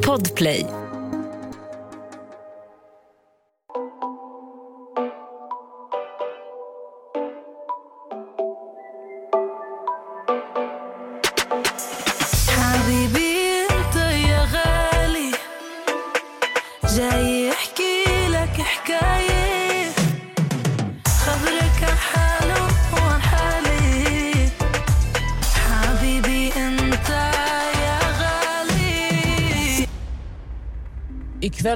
Podplay.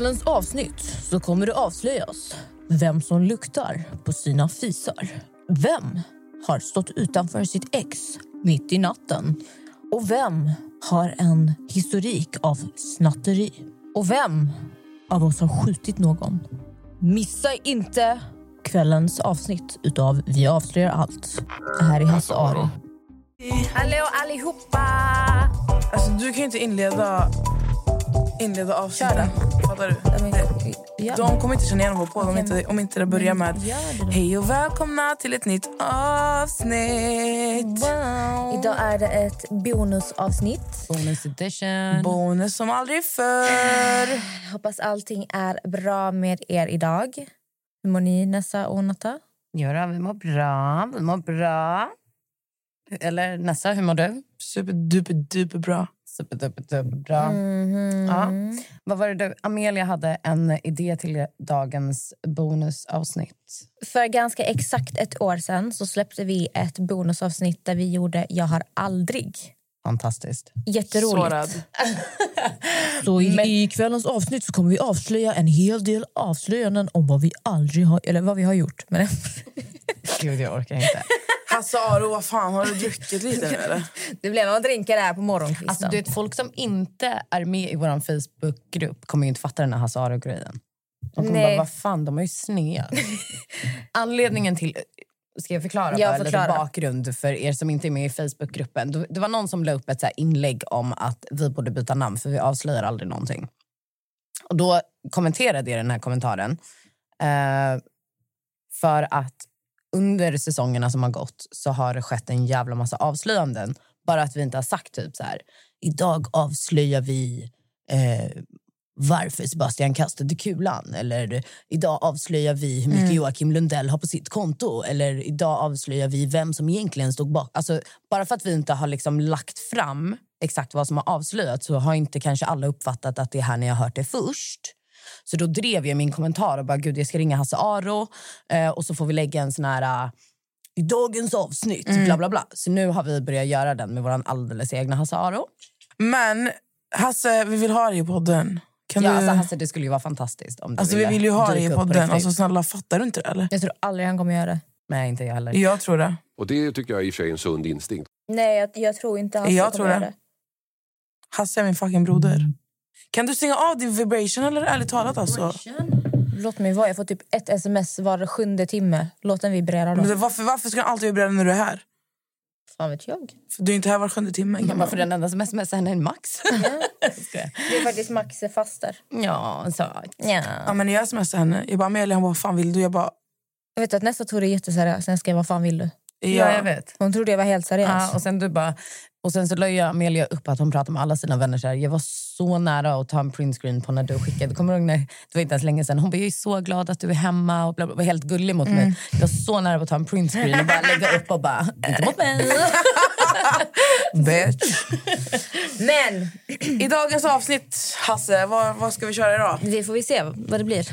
Kvällens avsnitt så kommer det avslöjas vem som luktar på sina fisar. Vem har stått utanför sitt ex mitt i natten? Och vem har en historik av snatteri? Och vem av oss har skjutit någon? Missa inte kvällens avsnitt utav Vi avslöjar allt. Det här är Hasse Aro. Hallå allihopa! Alltså, du kan ju inte inleda, inleda avsnittet. Fattar du? Ja. De kommer inte känna igen vår podd om, inte, om inte det börjar med det. Hej och välkomna till ett nytt avsnitt. Wow. Idag är det ett bonusavsnitt. Bonus edition. Bonus som aldrig förr. Hoppas allting är bra med er idag. Hur mår ni, Nessa och Natta? Göra, vi mår bra. Vi mår bra. Eller Nessa, hur mår du? Superduper duper bra. Superduperbra. Mhm. Ja. Vad var det du? Amelia hade en idé till dagens bonusavsnitt. För ganska exakt ett år sedan så släppte vi ett bonusavsnitt där vi gjorde Jag har aldrig. Fantastiskt. Jätteroligt. Så i, i kvällens avsnitt så kommer vi avslöja en hel del avslöjanden om vad vi aldrig har, eller vad vi har gjort. Men Gud, jag orkar inte. Hasse Aro, vad fan, har du druckit lite nu eller? det blev några drinkar där på morgonkvisten. Alltså, du vet, folk som inte är med i vår Facebookgrupp kommer ju inte fatta den här Hasse Aro-grejen. De kommer Nej. bara, vad fan, de är ju snea. Anledningen till... Ska jag förklara Ja, bara lite förklara. bakgrund för er som inte är med i Facebookgruppen? Det- Det var någon som la upp ett så här inlägg om att vi borde byta namn för vi avslöjar aldrig någonting. Och då kommenterade jag den här kommentaren. Eh, för att under säsongerna som har gått så har det skett en jävla massa avslöjanden. Bara att vi inte har sagt typ så här, idag avslöjar vi eh, varför Sebastian kastade kulan. Eller idag avslöjar vi hur mycket Joakim Lundell har på sitt konto. Eller idag avslöjar vi vem som egentligen stod bak. Alltså, bara för att vi inte har liksom lagt fram exakt vad som har avslöjats så har inte kanske alla uppfattat att det är här ni har hört det först. Så då drev jag min kommentar och bara gud jag ska ringa Hasse Aro eh, och så får vi lägga en sån här uh, i dagens avsnitt, bla bla bla. Så nu har vi börjat göra den med vår alldeles egna Hasse Aro. Men Hasse, vi vill ha dig i podden. Kan Ja, du... alltså, Hasse, det skulle ju vara fantastiskt om du Alltså, vi ville vill ju ha dig i podden. Alltså, snälla, fattar du inte det eller? Jag tror aldrig han kommer göra det. Nej, inte jag heller. Jag tror det. Och det tycker jag i och för sig är en sund instinkt. Nej, jag, jag tror inte han Jag kommer tror göra det. det. Hasse är min fucking broder. Kan du stänga av din vibration eller ärligt talat alltså? Låt mig vara. Jag får typ ett sms var sjunde timme. Låt den vibrera då. Men varför, varför ska den alltid vibrera när du är här? Fan vet jag. För du är inte här var sjunde timme. Men varför den enda som smsar henne är Max? Skojar. Det är faktiskt Max faster. ja, så. Ja. Ja, men när jag smsade henne, jag bara Amelia, bara, vad fan vill du? Jag bara, Jag vet att nästa tog det jätteseriöst. Sen skrev jag vad fan vill du? Ja. Ja, jag vet. Hon trodde jag var helt seriös. Ja, och sen du bara... Och sen så la ju Amelia upp att hon pratade med alla sina vänner. Så här, jag var så nära att ta en printscreen på när du skickade. Kommer du ihåg när, det var inte ens länge sedan. Hon bara, jag är så glad att du är hemma. Och bla bla, var helt gullig mot mig. Jag var så nära att ta en printscreen och bara lägga upp och bara, inte mot mig. Bitch. Men I dagens avsnitt, Hasse, vad, vad ska vi köra idag? det får vi se vad det blir.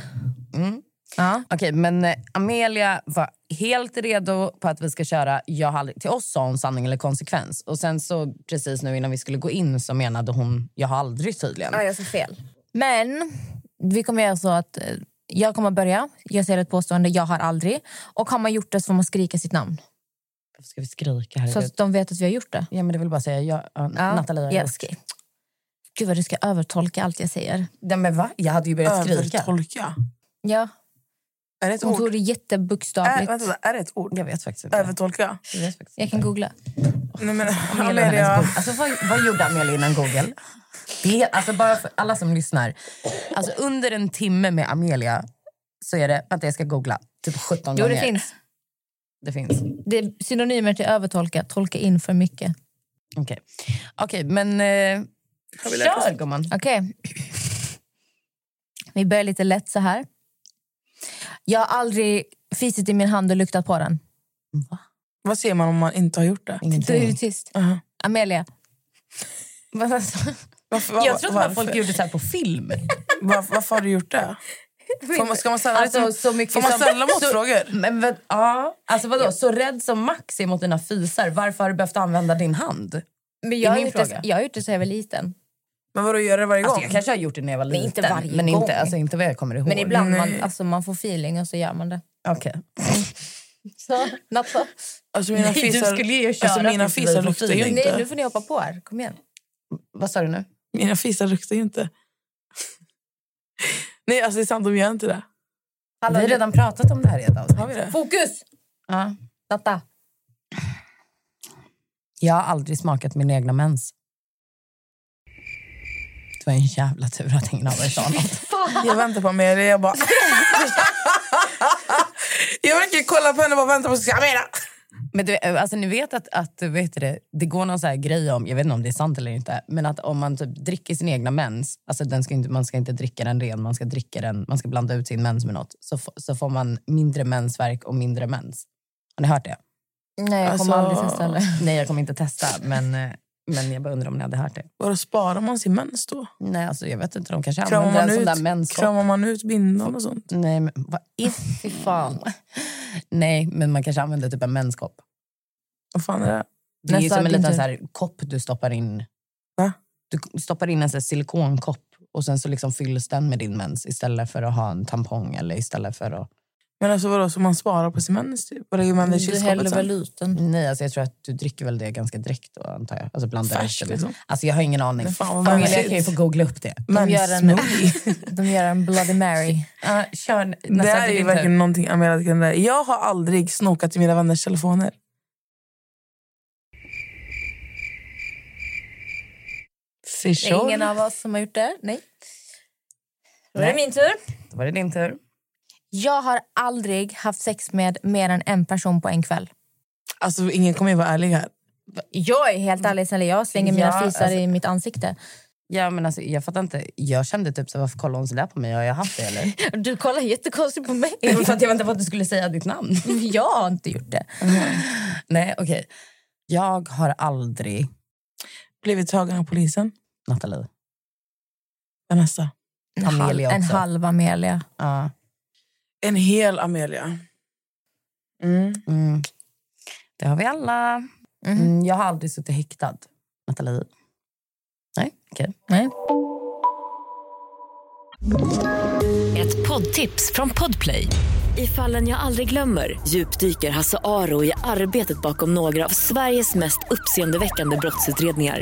Ja. Okej, men eh, Amelia var helt redo på att vi ska köra jag har aldrig, Till oss sa hon sanning eller konsekvens. Och sen så precis nu innan vi skulle gå in så menade hon jag har aldrig tydligen. Ja, jag sa fel. Men vi kommer göra så att eh, jag kommer börja. Jag säger ett påstående, jag har aldrig. Och har man gjort det så får man skrika sitt namn. Varför ska vi skrika? Så Herregud. att de vet att vi har gjort det. Ja, men det vill bara säga jag, ja, Ja, Nathalie har jag gjort. Gud vad du ska övertolka allt jag säger. Ja, men va? Jag hade ju börjat skrika. Övertolka. Ja, Är det ett hon ord? tog det Är, jättebokstavligt. vänta, är det ett ord? Jag vet faktiskt inte. Övertolka? Jag vet faktiskt Jag kan googla. Nej, men, Amelia. Alltså, vad, vad gjorde Amelia innan Google? Det, alltså bara för alla som lyssnar. Alltså under en timme med Amelia så är det... Vänta, jag ska googla. Typ 17 Jo, gånger. det finns. Det finns. Det är synonymer till övertolka. Tolka in för mycket. Okej, Okej, men eh? Kör gumman. Okej. Vi börjar lite lätt så här. Jag har aldrig fisit i min hand och luktat på den. Vad säger man om man inte har gjort det? Då är du tyst. Uh-huh. Amelia. Varför, var, Jag trodde varför? folk gjorde så här på film. Varför, varför har du gjort det? Får man, ska man ställa, Alltså, lite- så mycket får man som- ställa motfrågor? Men, ja, alltså vadå? Så rädd som Max är mot dina fisar, varför har du behövt använda din hand? Men jag, har min gjort det, jag har gjort det så jag var liten. Men vadå, gör det varje gång? Alltså, jag kanske har gjort det när jag var Men liten. inte varje men gång. Inte, alltså, inte vad jag kommer ihåg. Men ibland man, alltså, man får feeling och så gör man det. Okej. Så, natta. Alltså mina Nej, du fisar, skulle ju köra alltså, mina fisar luktar ju inte. Nej, nu får ni hoppa på här. Kom igen. Vad sa du nu? Mina fisar luktar ju inte. Nej, alltså det är sant, de gör inte det. vi har redan pratat om det här i ett avsnitt. Har vi det? Fokus! Ja. Natta. Jag har aldrig smakat min egna mens. Det var en jävla tur att ingen av er sa något. Jag väntar på Amelia. Jag bara... jag verkligen kolla på henne och bara väntar på att säga Amelia. Men du, alltså, ni vet att, att vet det, det går någon så här grej om, jag vet inte om det är sant eller inte, men att om man typ dricker sin egna mens, alltså den ska inte, man ska inte dricka den ren, man ska dricka den, man ska blanda ut sin mens med något, så, f- så får man mindre mensvärk och mindre mens. Har ni hört det? Nej, jag kommer Alltså- aldrig testa heller. Nej, jag kommer inte testa, men, eh, men jag bara undrar om ni hade hört det. Vadå, sparar man sin mens då? Nej, alltså, jag vet inte, de kanske Kramar använder en sån ut, där menskopp. kramar man ut bindan och sånt? Nej, men vad fy fan. Nej, men man kanske använder typ en menskopp. Vad fan är det? Det är ju Nästa som en liten så här, kopp du stoppar in. Va? Du stoppar in en så här silikonkopp och sen så liksom fylls den med din mens istället för att ha en tampong eller istället för att... Men alltså vadå, så man sparar på sin mens typ? Och lägger man det i Du kylskåpet sen? väl ut den. Nej, alltså jag tror att du dricker väl det ganska direkt då, antar jag. Alltså blandar Färskt ut det. liksom. Alltså jag har ingen aning. Men fan, vad Amelia kan ju få googla upp det. De gör en- Menssmoothie. De gör en Bloody Mary. Uh, kör Det nästa här är ju verkligen tur. någonting Amelia kan lära. Jag har aldrig snokat i mina vänners telefoner. Det är ingen av oss som har gjort det. Nej. Då är Nej. det min tur. Då var det din tur. Jag har aldrig haft sex med mer än en person på en kväll. Alltså ingen kommer ju vara ärlig här. Jag är helt ärlig, snälla. Jag slänger mina Ja, fisar alltså- i mitt ansikte. Ja, men alltså, jag fattar inte. Jag kände typ så varför kollar hon så där på mig? Har jag haft det eller? Du kollar jättekonstigt på mig. för att jag väntade på att du skulle säga ditt namn. Jag har inte gjort det. Nej, okej. Jag har aldrig... Blivit tagen av polisen. Nathalie. Vanessa. En, halv, en halv Amelia. Ja. En hel Amelia. Mm. Mm. Det har vi alla. Mhm. Mm, jag har aldrig suttit häktad. Nathalie. Nej, okej. Nej. Ett poddtips från Podplay. I fallen jag aldrig glömmer djupdyker Hasse Aro i arbetet bakom några av Sveriges mest uppseendeväckande brottsutredningar.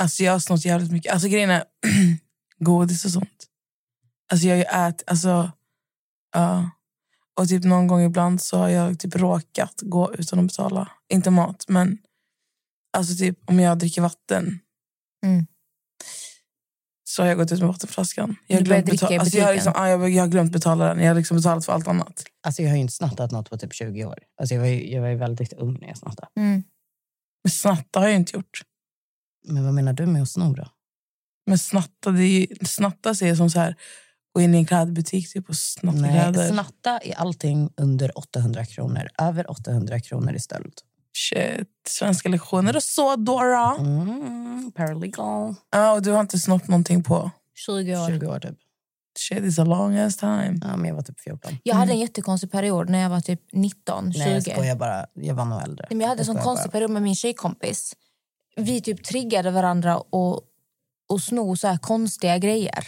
Alltså jag har snott jävligt mycket. Alltså grejen är godis och sånt. Alltså jag har ju ätit, alltså ja. Och typ någon gång ibland så har jag typ råkat gå utan att betala. Inte mat, men alltså typ om jag dricker vatten. Mm. Så har jag gått ut med vattenflaskan. Jag har, glömt betala, alltså jag, har liksom, ja, jag, jag har glömt betala den. Jag har liksom betalat för allt annat. Alltså, jag har ju inte snattat något på typ 20 år. Alltså, jag, var ju, jag var ju väldigt ung när jag snattade. Mm. Men snatta har jag inte gjort. Men vad menar du med att sno då? Men snatta, det är, ju- snatta ser jag som så här gå in i en klädbutik typ och snatta Nej, kläder. snatta är allting under 800 kronor. Över 800 kronor är stöld. Shit, svenska lektioner och så Dora. Mm, paralegal. Ja, och du har inte snott någonting på 20 år. 20 år typ. shit is a long ass time. Ja, men jag var typ 14. Jag hade en jättekonstig period när jag var typ 19, 20. Nej, jag skojar bara. Jag var nog äldre. Nej, men jag hade en sån konstig bara. period med min tjejkompis. Vi typ triggade varandra och, och sno så här konstiga grejer.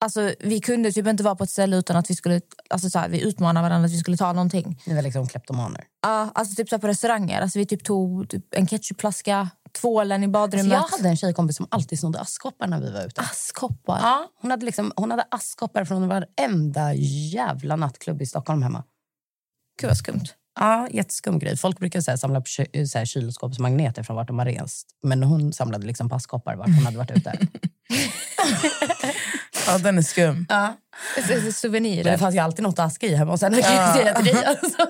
Alltså, vi kunde typ inte vara på ett ställe utan att vi skulle alltså, så här, vi utmanade varandra att vi skulle ta någonting. Ni var liksom kleptomaner. Ja, alltså typ så här på restauranger. Alltså, vi typ tog typ en ketchupflaska, tvålen i Alltså badrummet. jag hade en tjejkompis som alltid snodde askkoppar när vi var ute. Askkoppar. Ja, hon, hade liksom, hon hade askkoppar från varenda jävla nattklubb i Stockholm hemma. Gud vad skumt. Ja, jätteskum grej. Folk brukar så här, samla på ky- så här, kylskåpsmagneter från vart de har rest. Men hon samlade liksom på askkoppar vart hon hade varit ute. Ja, den är skum. ja. Men det Souvenirer. fanns ju alltid något att aska i hemma. Och sen kan jag säga till dig. Alltså.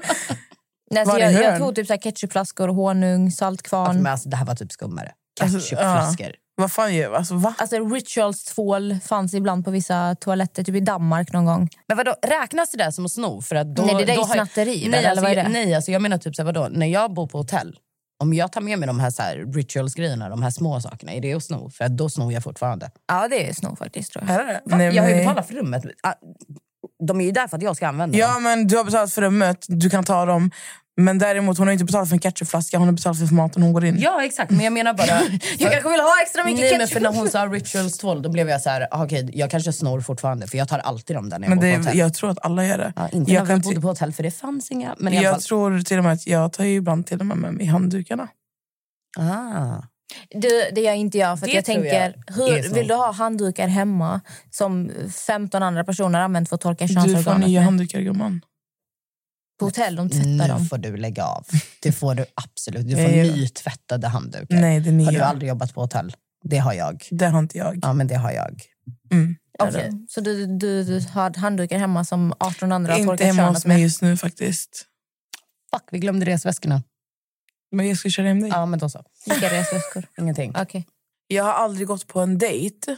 Nej, så Var det jag, jag tog typ så här ketchupflaskor, honung, saltkvarn. Alltså, men alltså, det här var typ skummare. Alltså, Ketchupflaskor. Vad fan gör Alltså va? Alltså rituals tvål fanns ibland på vissa toaletter, typ i Danmark någon gång. Men vadå, räknas det där som att sno? För att då, Nej, det där är då ju har jag- snatteri, väl, Nej, eller alltså, vad är jag- det? nej alltså, jag menar typ så här, vadå, när jag bor på hotell. Om jag tar med mig de här, så här rituals-grejerna, de här små sakerna, är det att sno? För att då snor jag fortfarande. Ja, det är snor faktiskt tror jag. Är det? Va? Nej, jag har ju betalat för rummet. Ah, De är ju där för att jag ska använda Ja, dem. men du har betalat för rummet, du kan ta dem. Men däremot hon har inte betalat för en ketchupflaska, hon har betalat för maten hon går in. Ja, exakt. Men jag menar bara... Jag kanske vill ha extra mycket Nej, men ketchup. för när hon sa rituals 2 då blev jag så här, ah, okej, jag kanske snor fortfarande för jag tar alltid dem där när jag men bor på hotell. jag tror att alla gör det. Ja, inte jag när vi bodde på hotell för det fanns inga. Men jag fall. tror till och med att jag tar ju ibland till och med med mig handdukarna. Ah. Det, det jag inte gör. För jag jag tänker, är hur vill du ha handdukar hemma som 15 andra personer använt för att torka Du får könsorganet nya handdukar gumman. På hotell, de tvättar Nu dem. får du lägga av. Det får du absolut. Du får nytvättade handdukar. Nej, det Har du aldrig jobbat på hotell? Det har jag. Det har inte jag. Ja, men det har jag. Mm. Okej. Så du, du, du har handdukar hemma som 18 andra har Inte hemma hos mig just nu faktiskt. Fuck, vi glömde resväskorna. Men jag ska köra hem dig. Ja, men då så. Vilka resväskor? Ingenting. Okej. Jag har aldrig gått på en dejt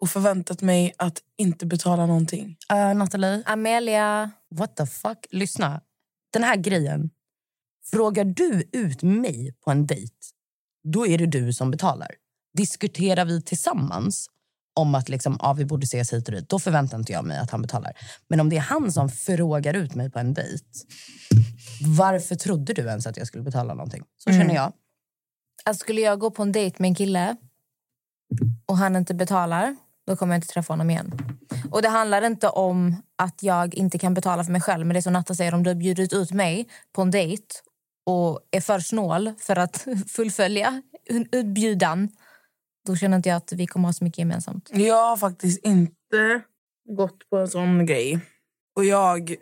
och förväntat mig att inte betala någonting. Uh, Nathalie, Amelia. what the fuck? Lyssna. Den här grejen. Frågar du ut mig på en dejt, då är det du som betalar. Diskuterar vi tillsammans om att liksom, ja, vi borde ses hit och dit, då förväntar inte jag mig att han betalar. Men om det är han som frågar ut mig på en dejt, varför trodde du ens att jag skulle betala någonting? Så känner jag. Alltså, skulle jag gå på en dejt med en kille och han inte betalar, då kommer jag inte träffa honom igen. Och Det handlar inte om att jag inte kan betala för mig själv. Men det är som Natta säger, om du har bjudit ut mig på en dejt och är för snål för att fullfölja utbjudan, då känner inte jag att vi kommer ha så mycket gemensamt. Jag har faktiskt inte gått på en sån grej. Och jag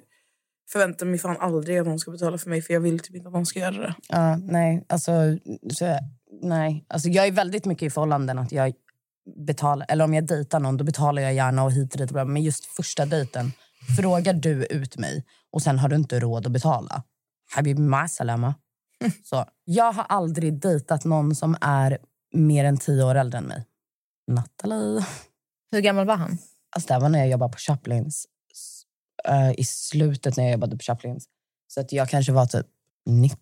förväntar mig fan aldrig att någon ska betala för mig för jag vill typ inte att någon ska göra det. Ja, nej, alltså, så, nej. Alltså, jag är väldigt mycket i förhållanden att jag betalar, eller om jag dejtar någon då betalar jag gärna och hit och dit. Men just första dejten, frågar du ut mig och sen har du inte råd att betala. Habib Masalama. Så, jag har aldrig dejtat någon som är mer än tio år äldre än mig. Nathalie. Hur gammal var han? Alltså, det var när jag jobbade på Chaplins. Eh, I slutet när jag jobbade på Chaplins. Så att jag kanske var typ 19.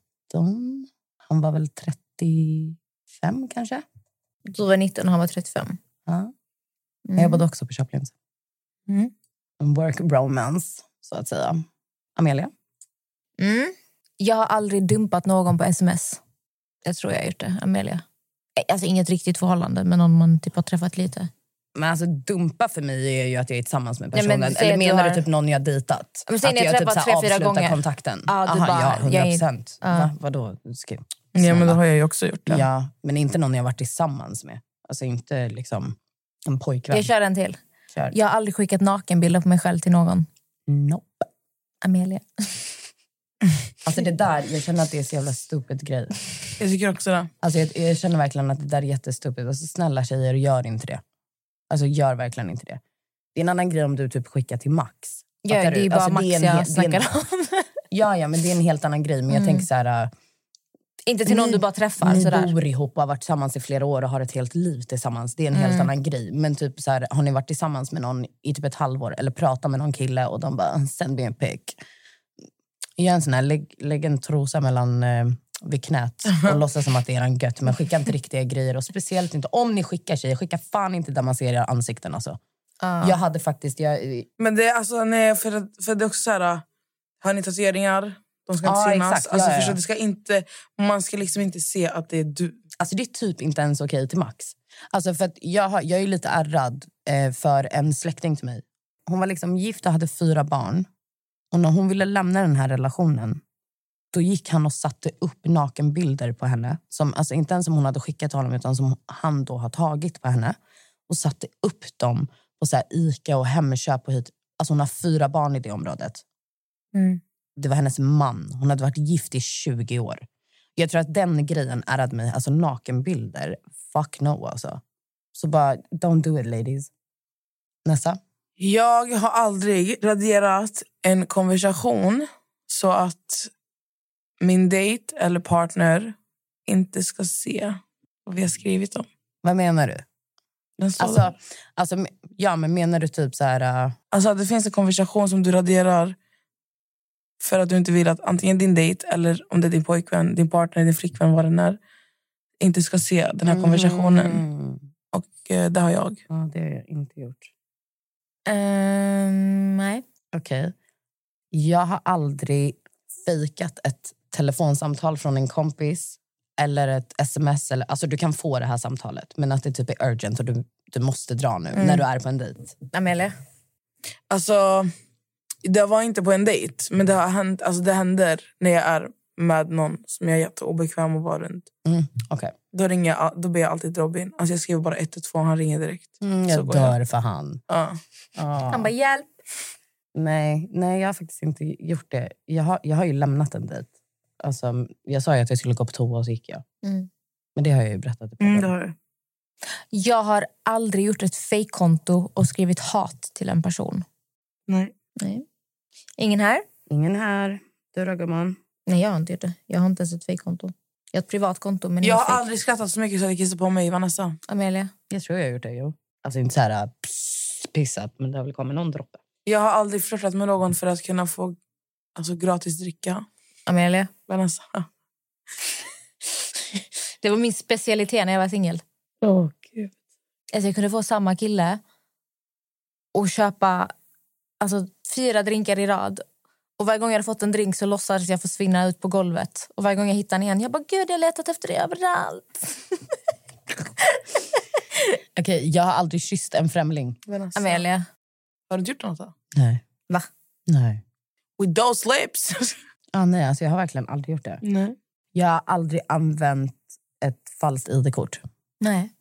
Han var väl 35 kanske. Du var 19 och han var 35. Ja. Jag Mm. jobbade också på Chaplins. Mm. En work bromance, så att säga. Amelia? Mm. Jag har aldrig dumpat någon på sms. Jag tror jag har gjort det. Amelia. Eh, Alltså inget riktigt förhållande, men om man typ har träffat lite. Men alltså, dumpa för mig är ju att jag är tillsammans med Nej, men personen. Eller du menar du, har- typ någon jag dejtat? Men att har jag typ tre, avslutar kontakten? Ja, du Aha, bara, ja, 100 jag är- procent. Ja. Va? Vadå? Ska... Ja, men då har jag ju också gjort det. Ja, men inte någon jag varit tillsammans med. Alltså inte liksom en pojkvän. Jag kör en till. Kör. Jag har aldrig skickat nakenbilder på mig själv till någon. Nope. Amelia. Alltså det där, jag känner att det är så jävla stupid grej. Jag tycker också det. Alltså jag, jag känner verkligen att det där är jättestupid. Alltså snälla tjejer, gör inte det. Alltså gör verkligen inte det. Det är en annan grej om du typ skickar till Max. Ja, det är du? bara Alltså, Max det är en jag det snackar om. Ja, ja, men det är en helt annan grej. Men jag Mm. tänker så här... Inte till någon Ni- du bara träffar. Ni Sådär. bor ihop och har varit tillsammans i flera år och har ett helt liv tillsammans. Det är en helt Mm. annan grej. Men typ så här, har ni varit tillsammans med någon i typ ett halvår eller pratat med någon kille och de bara “send me a pic”. Gör en sån här, lägg, lägg en trosa mellan eh, vid knät och låtsas som att det är en gött. Men skicka inte riktiga grejer. Och speciellt inte om ni skickar tjejer, skicka fan inte där man ser era ansikten. Alltså. Ja. Jag hade faktiskt... Jag, Men det är alltså, nej, för, för det är också så här... Har ni tatueringar? De ska inte Ja, synas. exakt. Alltså, Ja, ja, det ska inte, man ska liksom inte se att det är du. Alltså det är typ inte ens okej till Max. Alltså för att jag, har, jag är lite ärrad eh, för en släkting till mig. Hon var liksom gift och hade fyra barn. Och när hon ville lämna den här relationen Då gick han och satte upp nakenbilder på henne. Som, alltså inte ens som hon hade skickat till honom utan som han då har tagit på henne. Och satte upp dem på så här Ica och Hemköp och hit. Alltså hon har fyra barn i det området. Mm. Det var hennes man. Hon hade varit gift i 20 år. Jag tror att den grejen ärrade mig. Alltså nakenbilder. Fuck no alltså. Så bara, don't do it ladies. Nästa. Jag har aldrig raderat en konversation så att min dejt eller partner inte ska se vad vi har skrivit om. Vad menar du? Alltså, alltså, ja, men menar du typ så här... Uh, Alltså att det finns en konversation som du raderar för att du inte vill att antingen din dejt eller om det är din pojkvän, din partner, din flickvän, vad den är, inte ska se den här konversationen. Mm. Och eh, det har jag. Ja, det har jag inte gjort. Ehm, nej. Okej. Jag har aldrig fejkat ett telefonsamtal från en kompis eller ett sms. Eller, alltså du kan få det här samtalet, men att det typ är urgent och du, du måste dra nu Mm. när du är på en dejt. Amelia? Alltså, det var inte på en dejt, men det, har hänt, alltså det händer när jag är med någon som jag är jätteobekväm att vara runt. Mm, okej. Då, ringer jag, då ber jag alltid Robin. Alltså jag skriver bara 112 och han ringer direkt. Mm, Så jag jag. dör för han. Ja. Ah. Han bara hjälp. Nej, nej, jag har faktiskt inte gjort det. Jag har, jag har ju lämnat en dejt. Alltså, jag sa ju att jag skulle gå på toa och så gick jag. Mm. Men det har jag ju berättat. Mm, det har du. Jag har aldrig gjort ett fejkkonto och skrivit hat till en person. Nej. Nej. Ingen här? Ingen här. Du då gumman? Nej, jag har inte gjort det. Jag har inte ens ett fejkkonto. Jag har ett privat konto, men Jag har fejk. aldrig skrattat så mycket så att jag kissar på mig, Vanessa. Amelia? Jag tror jag har gjort det, jo. Alltså inte så här pss, pissat, men det har väl kommit någon droppe. Jag har aldrig flörtat med någon för att kunna få alltså, gratis dricka. Amelia? Vanessa. Det var min specialitet när jag var singel. Åh, gud. Alltså jag kunde få samma kille och köpa alltså, fyra drinkar i rad. Och Varje gång jag hade fått en drink så låtsades jag försvinna ut på golvet. Och Varje gång jag hittade den igen, jag bara gud jag har letat efter dig överallt. Okej, jag har aldrig kysst en främling. Vanessa. Amelia? Har du inte gjort något? Då? Nej. Va? Nej. With those lips? Ah, nej, alltså jag har verkligen aldrig gjort det. Nej. Jag har aldrig använt ett falskt id-kort. Nej.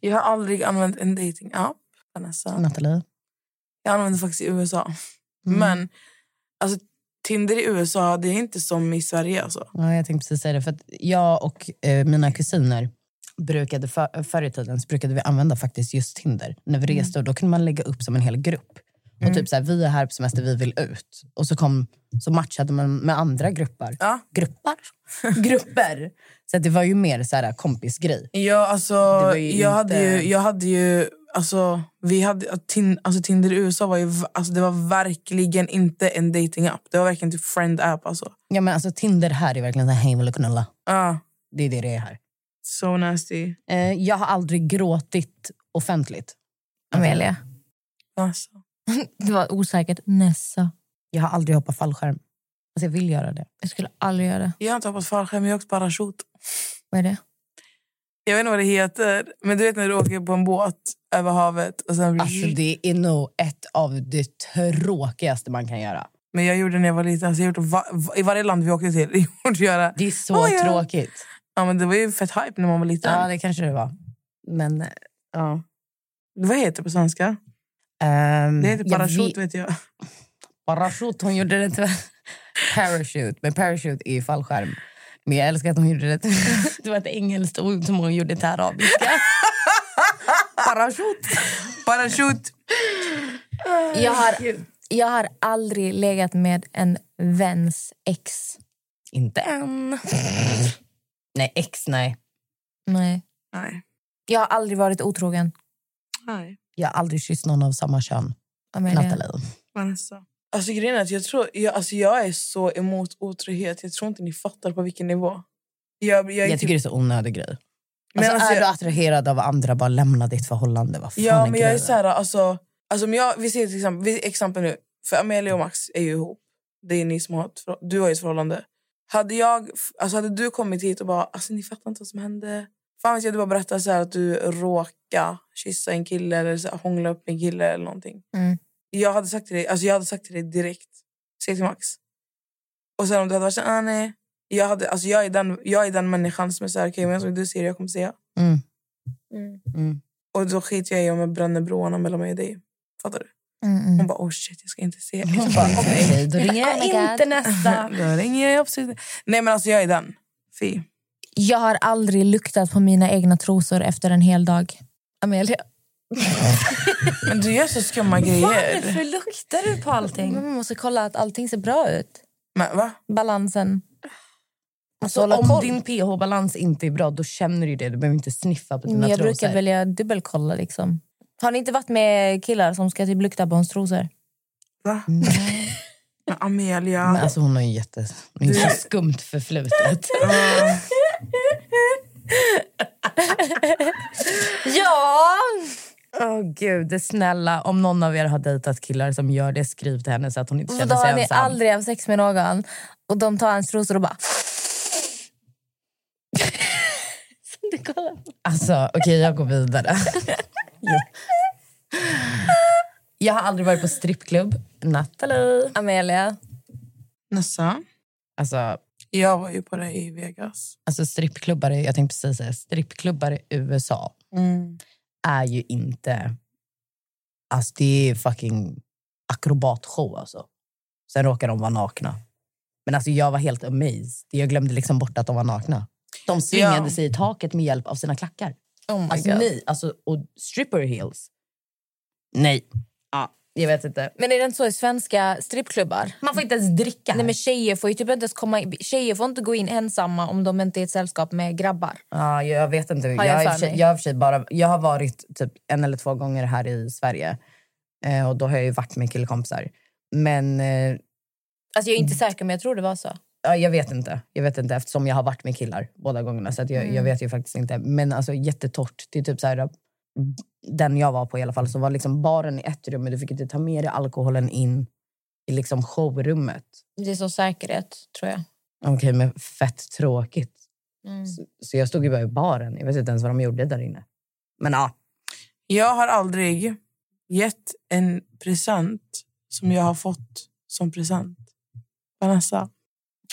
Jag har aldrig använt en dating-app. Vanessa. Nathalie? Jag använder faktiskt i USA. Mm. Men alltså, Tinder i USA det är inte som i Sverige. Alltså. Ja, jag tänkte precis säga det. För att jag och eh, mina kusiner brukade för, förr i tiden brukade vi använda faktiskt just Tinder. När vi reste och då kunde man lägga upp som en hel grupp. Och typ så här, vi är här på semester, vi vill ut. Och så, kom, så matchade man med andra grupper. Ja. Grupper? Grupper! Så det var ju mer så här kompisgrej. Ja, alltså, jag, hade inte- ju, jag hade ju... Alltså, vi hade, tin, alltså, Tinder i USA var ju alltså, det var verkligen inte en dating-app. Det var verkligen typ friend-app. Alltså. Ja, men alltså, Tinder här är verkligen så här, hej vill du knulla? Ah, Det är det det är här. so nasty. Eh, jag har aldrig gråtit offentligt. Amelia? Alltså. Det var osäkert. Nessa. Jag har aldrig hoppat fallskärm. Alltså, jag vill göra det. Jag skulle aldrig göra det. Jag har inte hoppat fallskärm, jag har åkt parachut. Vad är det? Jag vet inte vad det heter, men du vet när du åker på en båt över havet. Och sen... Alltså, det är nog ett av det tråkigaste man kan göra. Men jag gjorde det när jag var liten. Alltså, jag gjorde va, va, I varje land vi åkte till. Jag gjorde göra. Det är så Oh, ja. tråkigt. Ja, men det var ju fett hype när man var liten. Ja, det kanske det var. Men, ja. Vad heter det på svenska? Ehm, Det heter jag parachut vet- vet jag. Parachut, hon gjorde det till parachute. Men parachute är fallskärm. Men jag älskar att hon gjorde det. Det var ett engelskt ord som hon gjorde till arabiska. Parachut. Parachut! Jag har, jag har aldrig legat med en väns ex. Inte än. Nej, ex nej. Nej. Nej. Jag har aldrig varit otrogen. Nej. Jag har aldrig kysst någon av samma kön. Amelia. Nathalie. Vanessa. Alltså grejen är att jag tror, jag, alltså jag är så emot otrohet. Jag tror inte ni fattar på vilken nivå. Jag, jag, är Jag tycker det är så onödig grej. Men Alltså, alltså, är du jag- attraherad av andra, bara lämna ditt förhållande. Vad fan Ja, är men jag är så här, alltså, alltså om jag, vi ser till exempel, vi, exempel nu, för Amelia och Max är ju ihop. Det är ni som har ett, du har ju ett förhållande. Hade jag, alltså hade du kommit hit och bara, alltså ni fattar inte vad som hände. Fan vet jag, du bara berättar så här att du råkade kyssa en kille eller så här, hångla upp en kille eller någonting. Mm. Jag hade sagt till dig, alltså jag hade sagt till dig direkt, säg till Max. Och sen om du hade varit så ah, nej. Jag, hade, alltså jag, är den, jag är den människan som är så här, okej, men som du säger, jag kommer säga. Mm. Mm. Mm. Och då skiter jag i om jag bränner broarna mellan mig och dig. Fattar du? Mm, Hon bara, oh shit, jag ska inte se. Hon bara, okej, då ringer jag Oh inte nästa. Då ringer jag absolut. Nej men alltså jag är den. Fy. Jag har aldrig luktat på mina egna trosor efter en hel dag. Amelia. Men du gör så skumma grejer. luktar du på allting? Man måste kolla att allting ser bra ut. Men, va? Balansen. Alltså, hålla om koll. din pH-balans inte är bra, då känner du det. Du behöver inte sniffa på dina Men jag trosor. brukar välja dubbelkolla. Liksom. Har ni inte varit med killar som ska typ lukta på ens trosor? Va? Men Amelia. Men alltså, hon har ju jätte... hon ju så skumt förflutet. Ja! Åh gud, det snälla. Om någon av er har dejtat killar som gör det, skriv till henne så att hon inte känner då sig har ni ensam. aldrig haft sex med någon och de tar ens trosor och bara... Alltså, okej, jag går vidare. Ja. jag har aldrig varit på strippklubb. Nathalie. Amelia. Nessa. Alltså, Jag var ju på det i Vegas. alltså strippklubbar, jag tänkte precis säga, strippklubbar i USA är ju inte... Alltså det är fucking akrobatshow alltså. Sen råkar de vara nakna. Men alltså jag var helt amazed. Jag glömde liksom bort att de var nakna. De svingade Ja. sig i taket med hjälp av sina klackar. Oh Alltså God. nej, alltså, och stripper heels. Nej. Ja, jag vet inte. Men är det inte så i svenska strippklubbar? Man får inte ens dricka. Nej, men tjejer får typ inte ens komma in. Tjejer får inte gå in ensamma om de inte är i ett sällskap med grabbar. Ja, jag vet inte. Har jag, jag för mig. jag, sig bara, jag har varit typ en eller två gånger här i Sverige. Eh, och Då har jag varit med killkompisar. Men eh, Alltså jag är inte säker men jag tror det var så. ja, jag vet inte. Jag vet inte eftersom jag har varit med killar båda gångerna. Så jag, jag vet ju faktiskt inte. Men alltså jättetort. Det är typ så här, den jag var på i alla fall så var liksom baren i ett rum men du fick inte ta med dig alkoholen in i liksom showrummet. Det är så säkerhet tror jag. Okej, men fett tråkigt. Mm. Så, så jag stod ju bara i baren. Jag vet inte ens vad de gjorde där inne. Men ja, Jag har aldrig gett en present som jag har fått som present. Vanessa.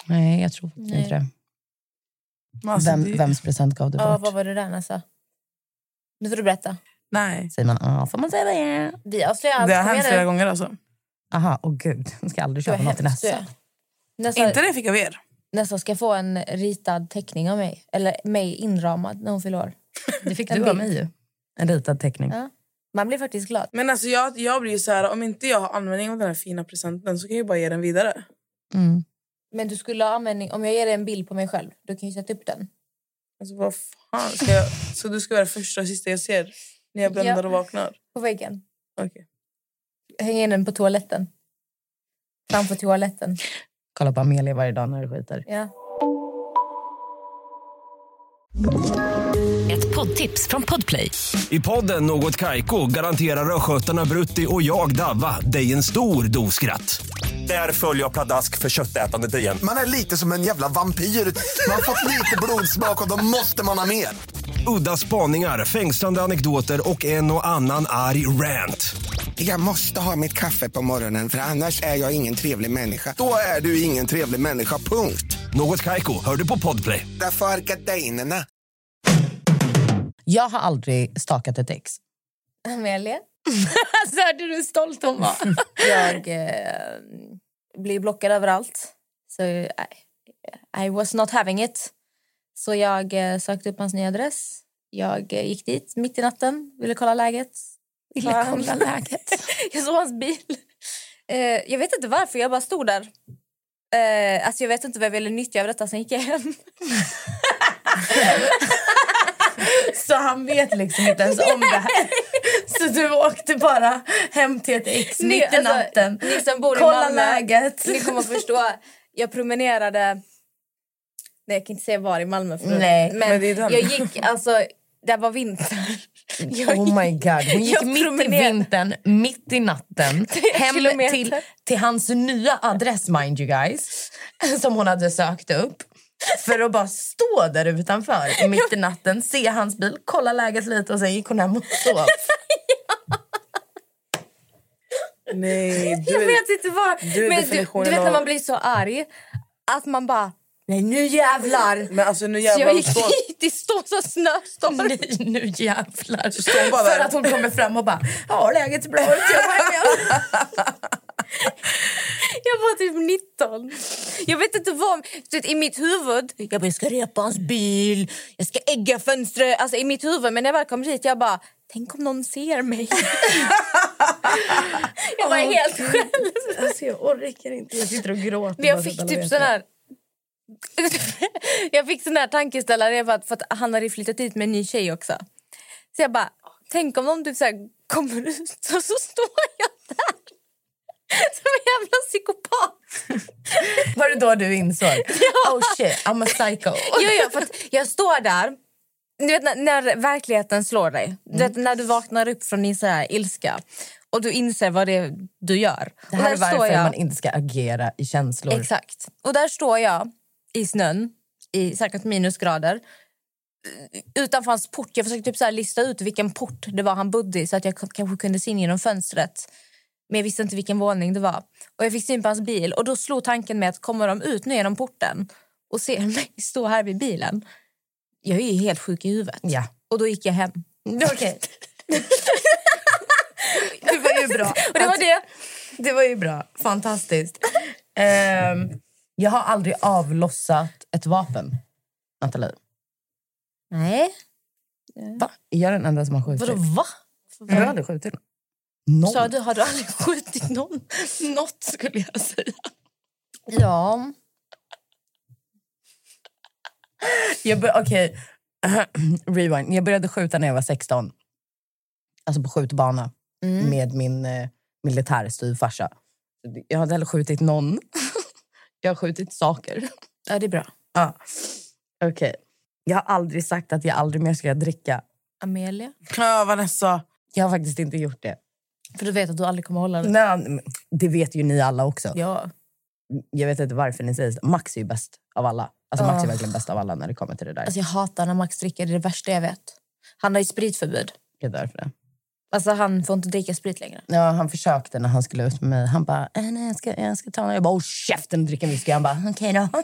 nej jag tror faktiskt Nej. inte det. Alltså, Vem, det- vems present gav du Ja, bort? vad var det där Nessa? Nu får du berätta. Nej. Säger man ja, får man säga det? Vi avslöjar allt. Det har hänt flera gånger. Alltså. Aha, åh gud. Jag ska aldrig köpa något till nästa. Nästa, Inte det fick jag av er. nästa ska få en ritad teckning av mig. Eller mig inramad när hon fyller år. Det fick du av mig ju. En ritad teckning. Ja. Man blir faktiskt glad. Men alltså jag, jag blir ju så här, om inte jag har användning av den här fina presenten så kan jag ju bara ge den vidare. Mm. Men du skulle ha användning, om jag ger dig en bild på mig själv, du kan ju sätta upp den. Alltså vad fan ska jag... Så du ska vara det första och sista jag ser när jag bländar Ja. och vaknar? På väggen. Okej. Häng in den på toaletten. Framför toaletten. Kolla på Amelia varje dag när du skiter. Ja. Ett poddtips från Podplay. I podden Något Kaiko garanterar östgötarna Brutti och jag, Davva, dig en stor dos skratt. Där följer jag pladask för köttätandet igen. Man är lite som en jävla vampyr. Man har fått lite blodsmak och då måste man ha mer. Udda spaningar, fängslande anekdoter och en och annan arg rant. Jag måste ha mitt kaffe på morgonen för annars är jag ingen trevlig människa. Då är du ingen trevlig människa, punkt. Något Kaiko, hör du på Podplay. Därför är gardinerna. Jag har aldrig stakat ett ex. Amelia? alltså, hörde du hur stolt hon var? Jag eh, blir blockad överallt. Så I, I was not having it. Så jag eh, sökte upp hans nya adress. Jag eh, gick dit mitt i natten, ville kolla läget. Ville kolla läget. jag såg hans bil. Eh, jag vet inte varför, jag bara stod där. Eh, alltså jag vet inte vad jag ville nyttja av detta, sen gick jag hem. Så han vet liksom inte ens om det här. Så du åkte bara hem till ett ex Ni- mitt i alltså, natten. ni som bor i Kolla Malmö, läget. Ni kommer att förstå. Jag promenerade... Nej, jag kan inte säga var i Malmö. För Nej, men, men det är den. jag gick... Alltså, det var vinter. Jag Oh my god. Hon gick mitt i promenerade. vintern, mitt i natten, hem kilometer. till, till hans nya adress, mind you guys, som hon hade sökt upp. För att bara stå där utanför mitt i natten, se hans bil, kolla läget lite och sen gick hon hem och sov. Nej, du Jag vet inte vad. du Men du, du vet när man blir så arg att man bara, nej nu jävlar. Men alltså nu Så jävlar jag gick står... dit i ståsa snöstorm. Nej, nu jävlar. Så bara För att hon kommer fram och bara, ja läget är bra jag går hem igen." Jag var typ 19. Jag vet inte vad... Vet, I mitt huvud... Jag bara, jag ska repa hans bil, jag ska ägga fönstret. Alltså, I mitt huvud. Men när jag väl kom dit, jag bara... Tänk om någon ser mig. jag var helt själv. Alltså, jag orkar inte, jag sitter och gråter. Men jag så fick typ sån här... jag fick sån här tankeställare för att, för att han hade flyttat dit med en ny tjej också. Så jag bara, tänk om de typ så här kommer ut och så står jag där. Som en jävla psykopat. Var det då du insåg? Oh shit, I'm a psycho. Jo, jo, för jag står där. Du vet när, när verkligheten slår dig. Du vet, när du vaknar upp från din så här ilska och du inser vad det är du gör. Det här är där varför jag, man inte ska agera i känslor. Exakt. Och där står jag i snön i säkert minusgrader utanför hans port. Jag försökte typ så lista ut vilken port det var han bodde i så att jag kanske kunde se in genom fönstret. Men jag visste inte vilken våning det var. Och Jag fick syn på hans bil och då slog tanken med att kommer de ut nu genom porten och ser mig stå här vid bilen. Jag är ju helt sjuk i huvudet. Ja. Och då gick jag hem. Okej. det var ju bra. Och det var det. Det var ju bra. Fantastiskt. Ehm, jag har aldrig avlossat ett vapen, Nathalie. Nej. Va? Är jag den enda som har skjutit? Vadå va? Har du aldrig skjutit? Någon? Sa du, har du aldrig skjutit någon? Något skulle jag säga. Ja. Jag bör, Okej, rewind. Jag började skjuta när jag var 16. Alltså på skjutbana med min eh, militärstyvfarsa. Jag inte heller skjutit någon. Jag har skjutit saker. Ja, det är bra. Ja. Okej. Jag har aldrig sagt att jag aldrig mer ska dricka. Amelia? Ja, Vanessa. Jag har faktiskt inte gjort det. För du vet att du aldrig kommer hålla det. Nej, men det vet ju ni alla också. Ja. Jag vet inte varför ni säger så. Max är ju bäst av alla. Alltså Max är Ah. verkligen bäst av alla när det kommer till det där. Alltså jag hatar när Max dricker, det är det värsta jag vet. Han har ju spritförbud. Det är därför det. Alltså han får inte dricka sprit längre. Ja, han försökte när han skulle ut med mig. Han bara, äh, nej, jag, ska, jag ska ta en. Jag bara, oh käften och dricka en whisky. Han bara, okej då.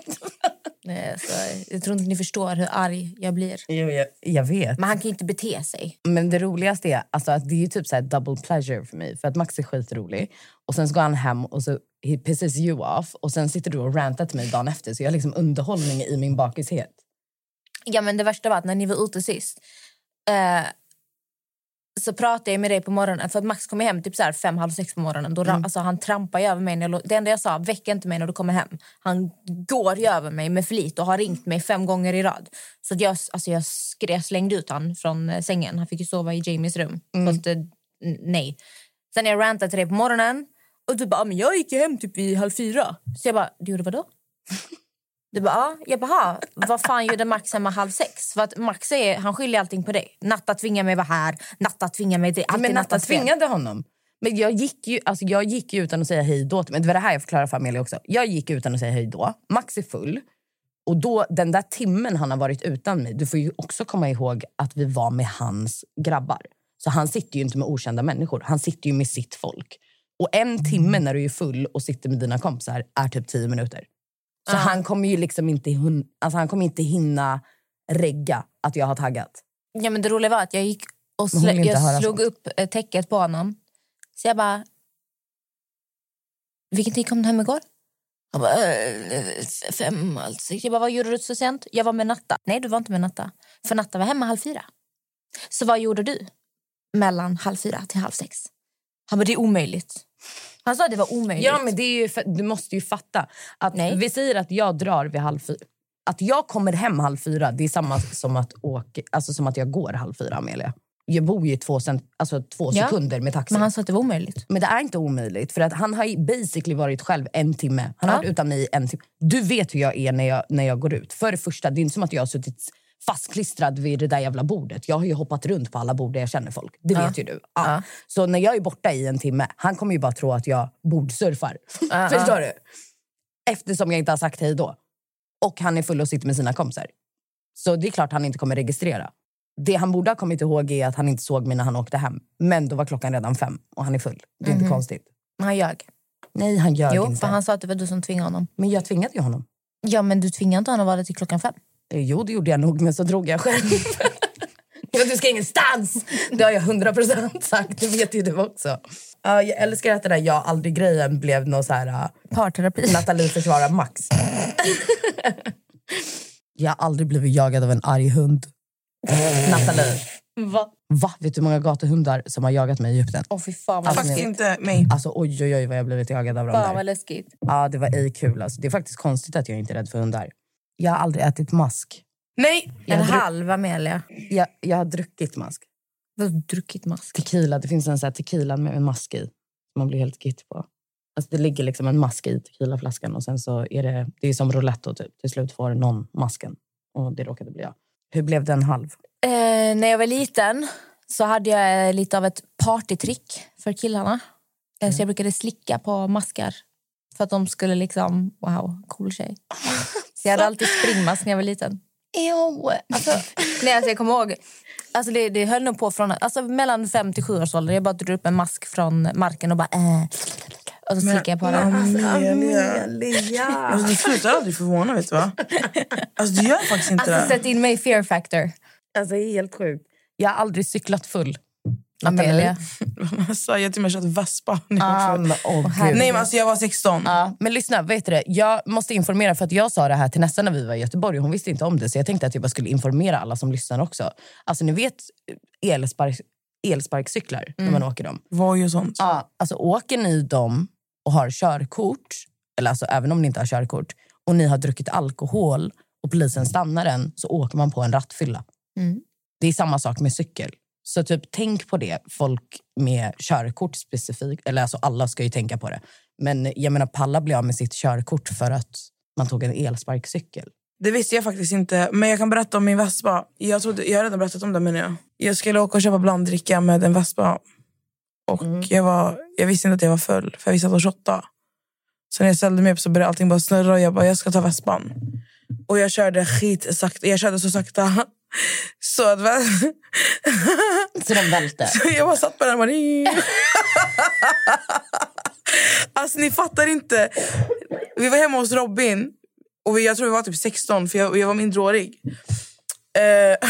Nej, alltså, jag tror inte ni förstår hur arg jag blir. Jo, jag, jag vet. Men han kan inte bete sig. Men det roligaste är alltså, att det är typ så double pleasure för mig. För att Max är skitrolig. Och sen så går han hem och så he pisses you off. Och sen sitter du och rantar till mig dagen efter. Så jag har liksom underhållning i min bakishet. Ja, men det värsta var att när ni var ute sist eh, så pratade jag med dig på morgonen. För att Max kommer hem typ så här fem, halv sex på morgonen. Då, ra- alltså, han trampar ju över mig. När jag, det enda jag sa, väck inte mig när du kommer hem. Han går över mig med flit och har ringt mig fem gånger i rad. Så jag, alltså, jag, skrev, slängde ut han från eh, sängen. Han fick sova i Jamies rum. Fast, eh, nej. Sen jag rantade till dig på morgonen och du bara, "Ah, men jag gick hem typ vid halv fyra. Så jag bara, du gjorde vadå? Du bara, ja. Jag bara, "Ha, vad fan gjorde Max hemma halv sex? För att Max är, han skyller allting på dig. Natta tvingar mig vara här, Natta tvingar mig... Det, alltid men Natta tvingade honom. Men jag gick, ju, alltså jag gick ju utan att säga hej då. Men det var det här jag förklarade för Amelia också. Jag gick utan att säga hej då. Max är full. Och då, den där timmen han har varit utan mig, du får ju också komma ihåg att vi var med hans grabbar. Så han sitter ju inte med okända människor, han sitter ju med sitt folk. Och en timme när du är full och sitter med dina kompisar är typ tio minuter. Så Ja. han kommer ju liksom inte, hun- alltså han kommer inte hinna regga att jag har taggat. Ja, men det roliga var att jag gick och slä, jag slog sånt. upp eh, täcket på honom. Så jag bara... Vilken tid kom du hem igår? Han bara, "Eh, fem alltså. Jag bara, vad gjorde du så sent? Jag var med Natta. Nej, du var inte med Natta. För Natta var hemma halv fyra. Så vad gjorde du mellan halv fyra till halv sex? Han bara, det är omöjligt. Han sa att det var omöjligt. Ja, men det är för- du måste ju fatta. Att Nej. Vi säger att jag drar vid halv fyra. Att jag kommer hem halv fyra, det är samma som att, åka, alltså som att jag går halv fyra, Amelia. Jag bor ju två, sen, alltså två Ja. sekunder med taxi. Men han sa att det var omöjligt. Men det är inte omöjligt. För att Han har basically varit själv en timme. Han har Ja. varit utan mig i en timme. Du vet hur jag är när jag, när jag går ut. För det första, det är inte som att jag har suttit fastklistrad vid det där jävla bordet. Jag har ju hoppat runt på alla bord där jag känner folk. Det Ja. vet ju du. Ja. Så när jag är borta i en timme, han kommer ju bara tro att jag bordsurfar. Ja, Förstår du? Eftersom jag inte har sagt hej då. Och han är full och sitter med sina kompisar. Så det är klart han inte kommer registrera. Det han borde ha kommit ihåg är att han inte såg mig när han åkte hem. Men då var klockan redan fem och han är full. Det är inte Mhm. konstigt. Men han ljög. Nej, han ljög Jo, inte. för han sa att det var du som tvingade honom. Men jag tvingade ju honom. Ja, men du tvingar inte honom att vara där till klockan fem. Eh, Jo, det gjorde jag nog, men så drog jag själv. Ja, du ska ingenstans! Det har jag hundra procent sagt. Det vet ju du också. Ja, jag älskar att den där jag aldrig-grejen blev någon så här... uh, Parterapi. Nathalie försvarar Max. jag har aldrig blivit jagad av en arg hund. Nathalie. Va? Va? Vet du hur många gatuhundar som har jagat mig i Egypten? Åh, fy fan vad Alltså, Faktiskt inte mig. Alltså oj, oj, oj vad jag blivit jagad av dem Fan där. vad läskigt. Ja, det var ej kul. Alltså. Det är faktiskt konstigt att jag inte är rädd för hundar. Jag har aldrig ätit mask. Nej! Jag En halv Amelia. jag, jag har druckit mask. Har druckit mask. Tequila, det finns en sån tequila med en mask i. Som man blir helt gitt på. Alltså det ligger liksom en mask i tequilaflaskan och sen så är det, det är som roulette och typ. Till slut får någon masken. Och det råkade bli jag. Hur blev det en halv? Eh, när jag var liten så hade jag eh, lite av ett partytrick för killarna. Eh, Så jag brukade slicka på maskar. För att de skulle liksom, wow, cool tjej. Så jag hade alltid springmask när jag var liten. Ew. Alltså, nej, alltså jag kommer ihåg, alltså det, det höll nog på från alltså mellan fem till sju års ålder. Jag bara drog upp en mask från marken och bara... Eh, och så slickade jag på den. Amelia. Alltså, du slutar aldrig förvåna, vet du va? Alltså, du gör faktiskt inte Alltså det. sätt in mig i fear factor. Alltså helt sjukt. Jag har aldrig cyklat full. Amelia. Alltså, jag har till och med kört var Ah. Nej, men alltså, jag var 16. Ja, men lyssna, vet du? Jag måste informera för att jag sa det här till Nessa när vi var i Göteborg hon visste inte om det så jag tänkte att jag bara skulle informera alla som lyssnar också. Alltså ni vet elspark, elsparkcyklar när man åker dem. Voj och sånt. Ja, alltså åker ni dem och har körkort, eller alltså även om ni inte har körkort, och ni har druckit alkohol och polisen stannar en så åker man på en rattfylla. Mm. Det är samma sak med cykel. Så typ tänk på det, folk med körkort specifikt. Eller alltså alla ska ju tänka på det. Men jag menar, Palla blev av med sitt körkort för att man tog en elsparkcykel. Det visste jag faktiskt inte. Men jag kan berätta om min vespa. Jag, trodde, jag har redan berättat om det menar jag. Jag skulle åka och köpa blanddricka med en vespa. Och jag, var, jag visste inte att jag var full, för jag visste att jag var 28. Så när jag ställde mig upp så började allting bara snurra och jag bara, jag ska ta vespan. Och jag körde skit sakta. Jag körde så sakta. Så att... Så den välte. Så jag bara satt på den och bara... Alltså ni fattar inte. Vi var hemma hos Robin. Och jag tror vi var typ 16 för jag, jag var mindreårig. Eh,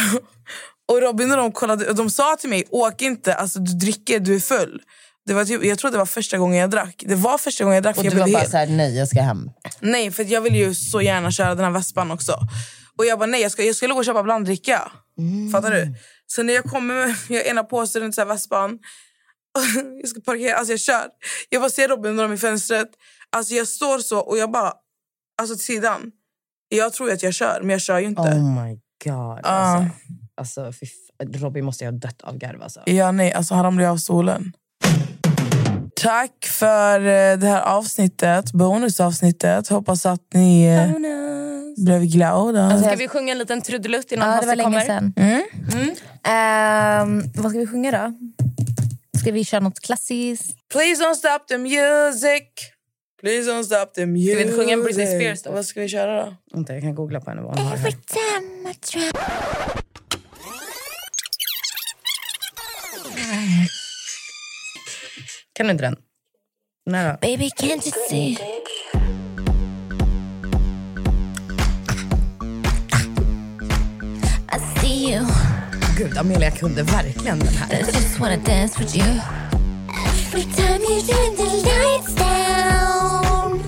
och Robin och de, kollade, och de sa till mig, åk inte, alltså, du dricker, du är full. Det var typ, jag tror det var första gången jag drack. Det var första gången jag drack. Och för du jag var bara så här, nej jag ska hem. Nej, för jag vill ju så gärna köra den här vespan också. Och jag bara, nej, jag ska, jag ska gå och köpa blanddricka. Fattar du? Så när jag kommer med jag ena påsen runt vespan. jag ska parkera, alltså jag kör. Jag bara ser Robin dra i fönstret. Alltså jag står så och jag bara, alltså till sidan. Jag tror att jag kör, men jag kör ju inte. Oh my god. Ja. Alltså, alltså, Robin måste ju ha dött av garv. Alltså. Ja, nej, alltså han ramlade av stolen. Tack för eh, det här avsnittet, bonusavsnittet. Hoppas att ni eh, blev glada. Ska vi sjunga en liten trudelutt innan Ja, det var Hasse länge kommer? sedan. Mm. Ehm, vad ska vi sjunga då? Ska vi köra något klassiskt? Please don't stop the music. Please don't stop the music. vi inte sjunga en Britney Spears då? Vad ska vi köra då? Vänta, jag kan googla på henne. Vad hon har här. time I try Kan du inte den? Nej då. Baby can't you see you. Gud, Amelia kunde verkligen den här. I just wanna dance with you. Every time you turn the lights down.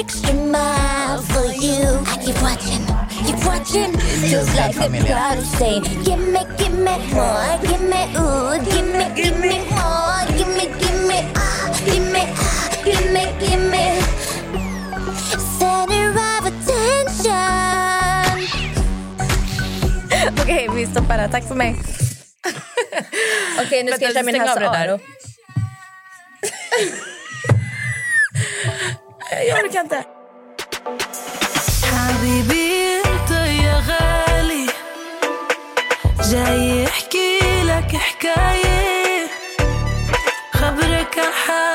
Extra mile for you. I keep watching, keep watching. Feels like the crowd is saying Give me, give me more Give me, ooh, give me, give me more Give me, give me, ah Give me, ah, give me, give me. Center of attention Okej, vi stoppar där. Tack för mig. Okej, nu ska jag köra min stäng av Hasse det där. Aro. jag orkar inte. حبيبي انت يا غالي جاي يحكي لك حكاية خبرك عن